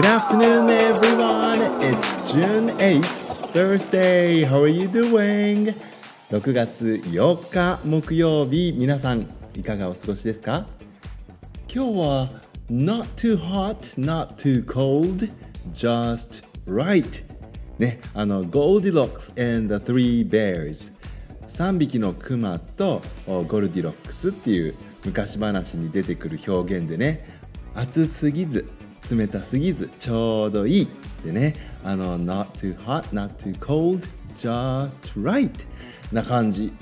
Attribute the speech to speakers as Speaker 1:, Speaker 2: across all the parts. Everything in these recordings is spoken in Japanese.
Speaker 1: Good afternoon, everyone. It's June 8th, Thursday. How are you doing? 6月4日木曜日、皆さんいかがお過ごしですか今日は Not too hot, not too cold, just right ね、あの Goldilocks and the Three Bears 3匹のクマとゴルディロックスっていう昔話に出てくる表現でね暑すぎず冷たすぎずちょうどいいでねあの not too hot, not too cold, just right な感じ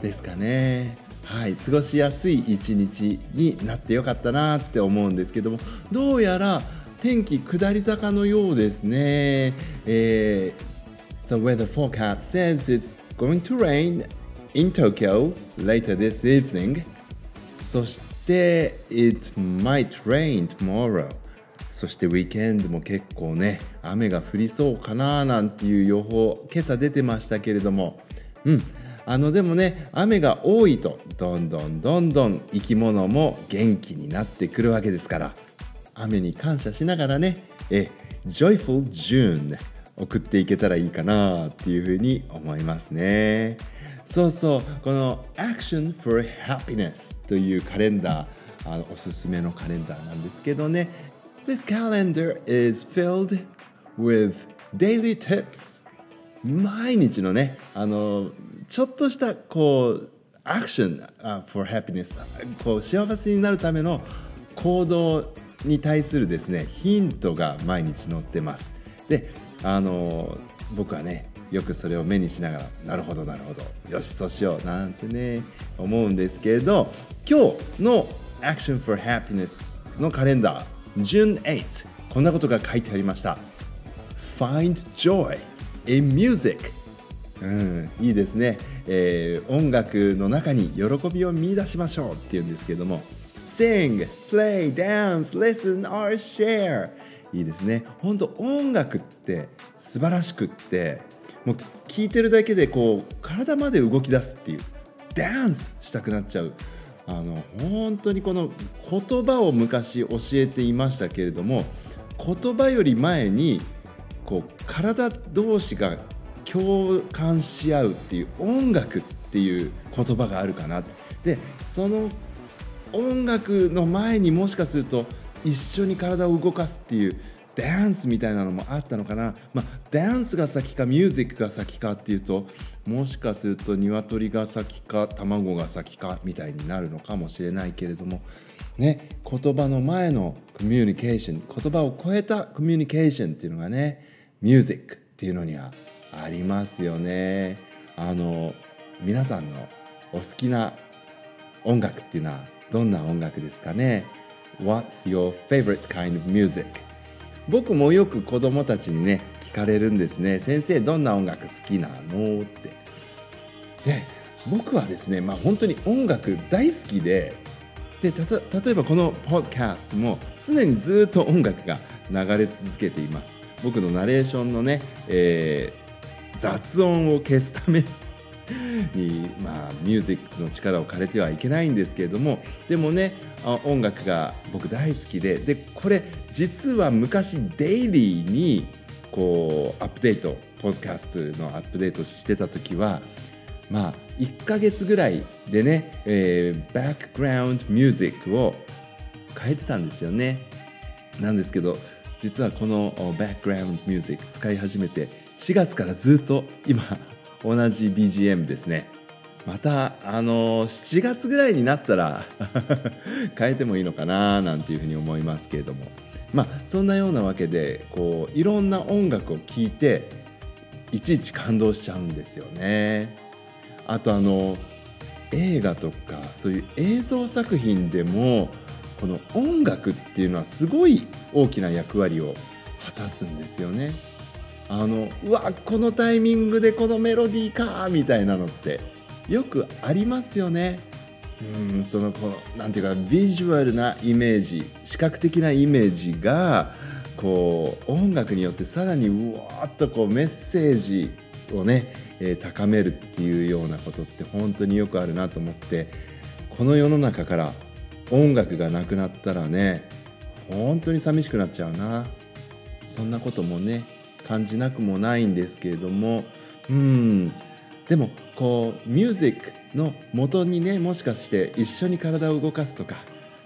Speaker 1: ですかねはい過ごしやすい一日になってよかったなって思うんですけどもどうやら天気下り坂のようですね、えー、The weather forecast says it's going to rain in Tokyo later this evening そして It might rain tomorrow そしてウィーケンドも結構ね雨が降りそうかななんていう予報今朝出てましたけれども。うん。あのでもね雨が多いとどんどんどんどん生き物も元気になってくるわけですから。雨に感謝しながらねえ Joyful June 送っていけたらいいかなっていうふうに思いますね。そうそうこの Action for Happiness というカレンダーあのおすすめのカレンダーなんですけどね。This calendar is filled with daily tips. 毎日のねあのちょっとしたこうアクション、uh, for happiness こう幸せになるための行動に対するですねヒントが毎日載ってます。であの僕はねよくそれを目にしながらなるほどなるほどよしそうしようなんてね思うんですけど今日の Action for Happiness のカレンダー June 8th こんなことが書いてありました。Find joy in music. うん、いいですね、えー、音楽の中に喜びを見出しましょうっていうんですけども。Sing, play, dance, listen or share. いいですね。本当音楽って素晴らしくってもう聴いてるだけでこう体まで動き出すっていう。ダンスしたくなっちゃう。あの本当にこの言葉を昔教えていましたけれども言葉より前にこう体同士が共感し合うっていう音楽っていう言葉があるかな。でその音楽の前にもしかすると一緒に体を動かすっていうダンスみたいなのもあったのかな、まあ、ダンスが先かミュージックが先かっていうともしかすると鶏が先か卵が先かみたいになるのかもしれないけれども。ね言葉の前のコミュニケーション言葉を超えたコミュニケーションっていうのがねミュージックっていうのにはありますよね。あの皆さんのお好きな音楽っていうのはどんな音楽ですかね？What's your favorite kind of music? 僕もよく子供たちにね聞かれるんですね先生どんな音楽好きなの？って。で僕はですねまあ本当に音楽大好きでで例えばこのポッドキャストも常にずっと音楽が流れ続けています。僕のナレーションのね、えー、雑音を消すために、まあ、ミュージックの力を借りてはいけないんですけれどもでもね音楽が僕大好きででこれ実は昔デイリーにこうアップデートポッドキャストのアップデートしてた時はまあ1ヶ月ぐらいでね、えー、バックグラウンドミュージックを変えてたんですよね。なんですけど実はこのバックグラウンドミュージック使い始めて4月からずっと今同じ BGM ですねまたあの7月ぐらいになったら 変えてもいいのかななんていうふうに思いますけれどもまあそんなようなわけでこういろんな音楽を聴いていちいち感動しちゃうんですよね。あとあの映画とかそういう映像作品でもこの音楽っていうのはすごい大きな役割を果たすんですよね。あのうわこのタイミングでこのメロディーかみたいなのってよくありますよね。うんそのこのなんていうかビジュアルなイメージ視覚的なイメージがこう音楽によってさらにうわーっとこうメッセージをね、えー、高めるっていうようなことって本当によくあるなと思ってこの世の中から音楽がなくなったらね本当に寂しくなっちゃうなそんなこともね感じなくもないんですけれどもうん。でもこうミュージックの元にねもしかして一緒に体を動かすとか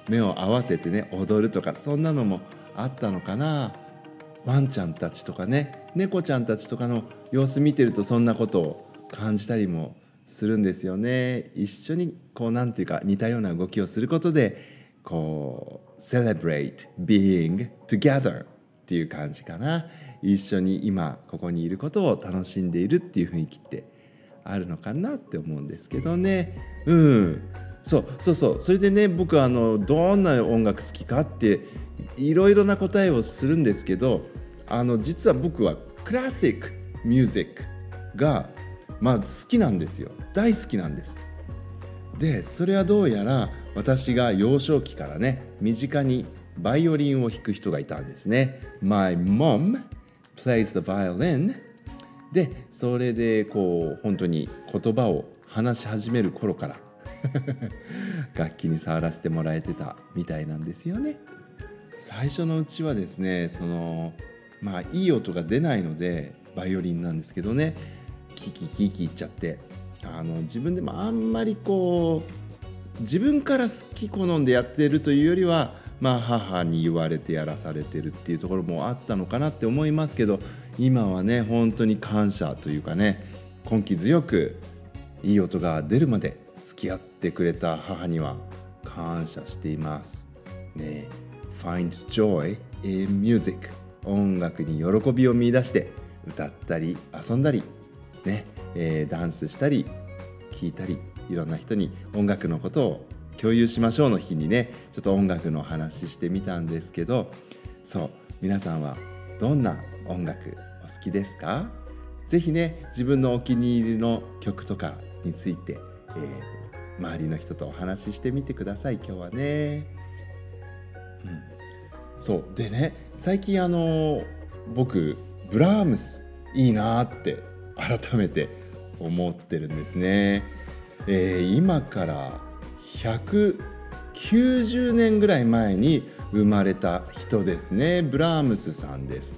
Speaker 1: 目を合わせてね踊るとかそんなのもあったのかな。ワンちゃんたちとかね猫ちゃんたちとかの様子見てるとそんなことを感じたりもするんですよね。一緒にこうなんていうか似たような動きをすることでこう celebrate being together っていう感じかな。一緒に今ここにいることを楽しんでいるっていう雰囲気ってあるのかなって思うんですけどね。うん。そうそうそう。それでね僕あのどんな音楽好きかっていろいろな答えをするんですけどあの実は僕はクラシックミュージックがまあ好きなんですよ。大好きなんです。でそれはどうやら私が幼少期からね身近にバイオリンを弾く人がいたんですね。My mom plays the violin でそれでこう本当に言葉を話し始める頃から 楽器に触らせてもらえてたみたいなんですよね。最初のうちはですねそのまあいい音が出ないのでバイオリンなんですけどねキキキキいっちゃってあの自分でもあんまりこう自分から好き好んでやってるというよりはまあ母に言われてやらされてるっていうところもあったのかなって思いますけど今はね本当に感謝というかね根気強くいい音が出るまで付き合ってくれた母には感謝しています。ね Find joy in music 音楽に喜びを見出して歌ったり遊んだりね、えー、ダンスしたり聴いたりいろんな人に音楽のことを共有しましょうの日にねちょっと音楽の話してみたんですけどそう皆さんはどんな音楽お好きですか？ぜひね自分のお気に入りの曲とかについて、えー、周りの人とお話ししてみてください今日はね。うん、そうでね最近あの僕ブラームスいいなって改めて思ってるんですね。えー、今から190年ぐらい前に生まれた人ですね。ブラームスさんです。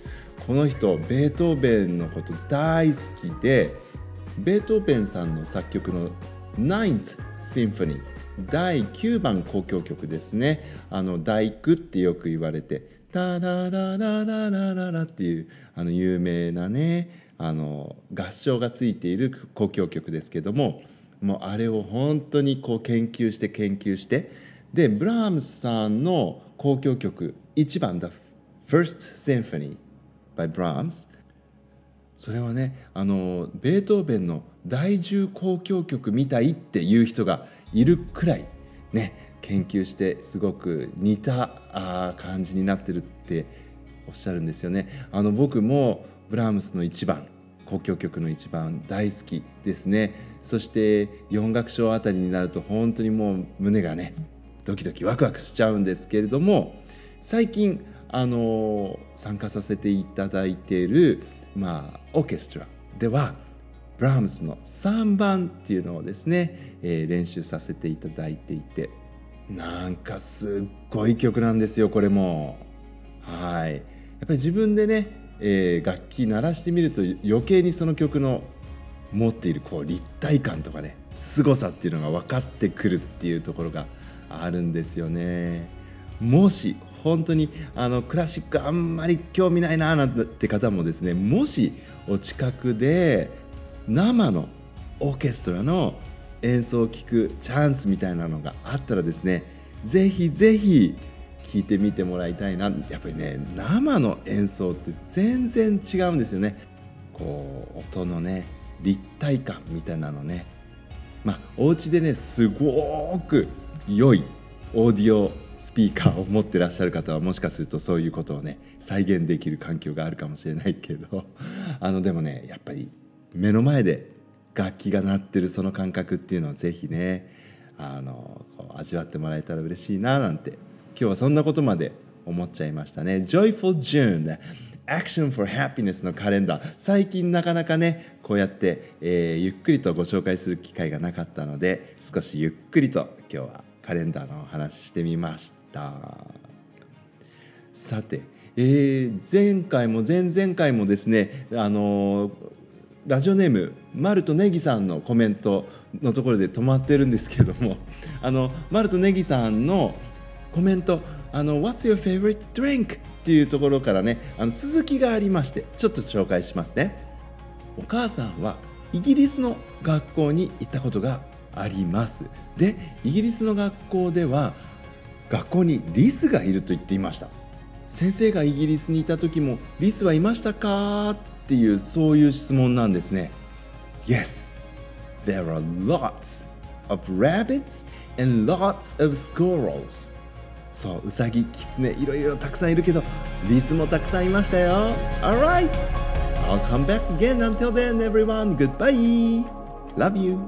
Speaker 1: この人ベートーベンのこと大好きでベートーベンさんの作曲の Ninth Symphony 第9番交響曲ですね。あの第九ってよく言われてタラララララララっていうあの有名なねあの合唱がついている交響曲ですけどももうあれを本当にこう研究して研究してでブラームスさんの交響曲1番 The First Symphony by Brahms それはねあのベートーベンの第10交響曲みたいっていう人がいるくらいね研究してすごく似たあ感じになってるっておっしゃるんですよね。あの僕もブラームスの1番交響曲の一番大好きですね。そして4楽章あたりになると本当にもう胸がねドキドキワクワクしちゃうんですけれども最近あの参加させていただいているまあ、オーケストラではブラームスの3番っていうのをですね、えー、練習させていただいていてなんかすっごい曲なんですよこれも。はい。やっぱり自分でね、えー、楽器鳴らしてみると余計にその曲の持っているこう立体感とかね凄さっていうのが分かってくるっていうところがあるんですよね。もし本当にあのクラシックあんまり興味ないななんて方もですねもしお近くで生のオーケストラの演奏を聴くチャンスみたいなのがあったらですねぜひぜひ聴いてみてもらいたいな。やっぱりね生の演奏って全然違うんですよね。こう音のね立体感みたいなのね。まあお家でねすごく良いオーディオスピーカーを持ってらっしゃる方はもしかするとそういうことをね再現できる環境があるかもしれないけど。あのでもねやっぱり目の前で楽器が鳴ってるその感覚っていうのをぜひねあのこう味わってもらえたら嬉しいななんて今日はそんなことまで思っちゃいましたね。Joyful June. Action for Happiness のカレンダー。最近なかなかねこうやって、えー、ゆっくりとご紹介する機会がなかったので少しゆっくりと今日はカレンダーのお話してみました。さて、えー前回も前々回もですねあのーラジオネームマルトネギさんのコメントのところで止まってるんですけどもあのマルトネギさんのコメント「あの What's your favorite drink?」っていうところからねあの続きがありましてちょっと紹介しますね。お母さんはイギリスの学校に行ったことがあります。でイギリスの学校では学校にリスがいると言っていました。先生がイギリスにいた時もリスはいましたかっていうそういう質問なんですね。Yes there are lots of rabbits and lots of squirrels. そうウサギキツネいろいろたくさんいるけどリスもたくさんいましたよ Alright I'll come back again until then everyone goodbye love you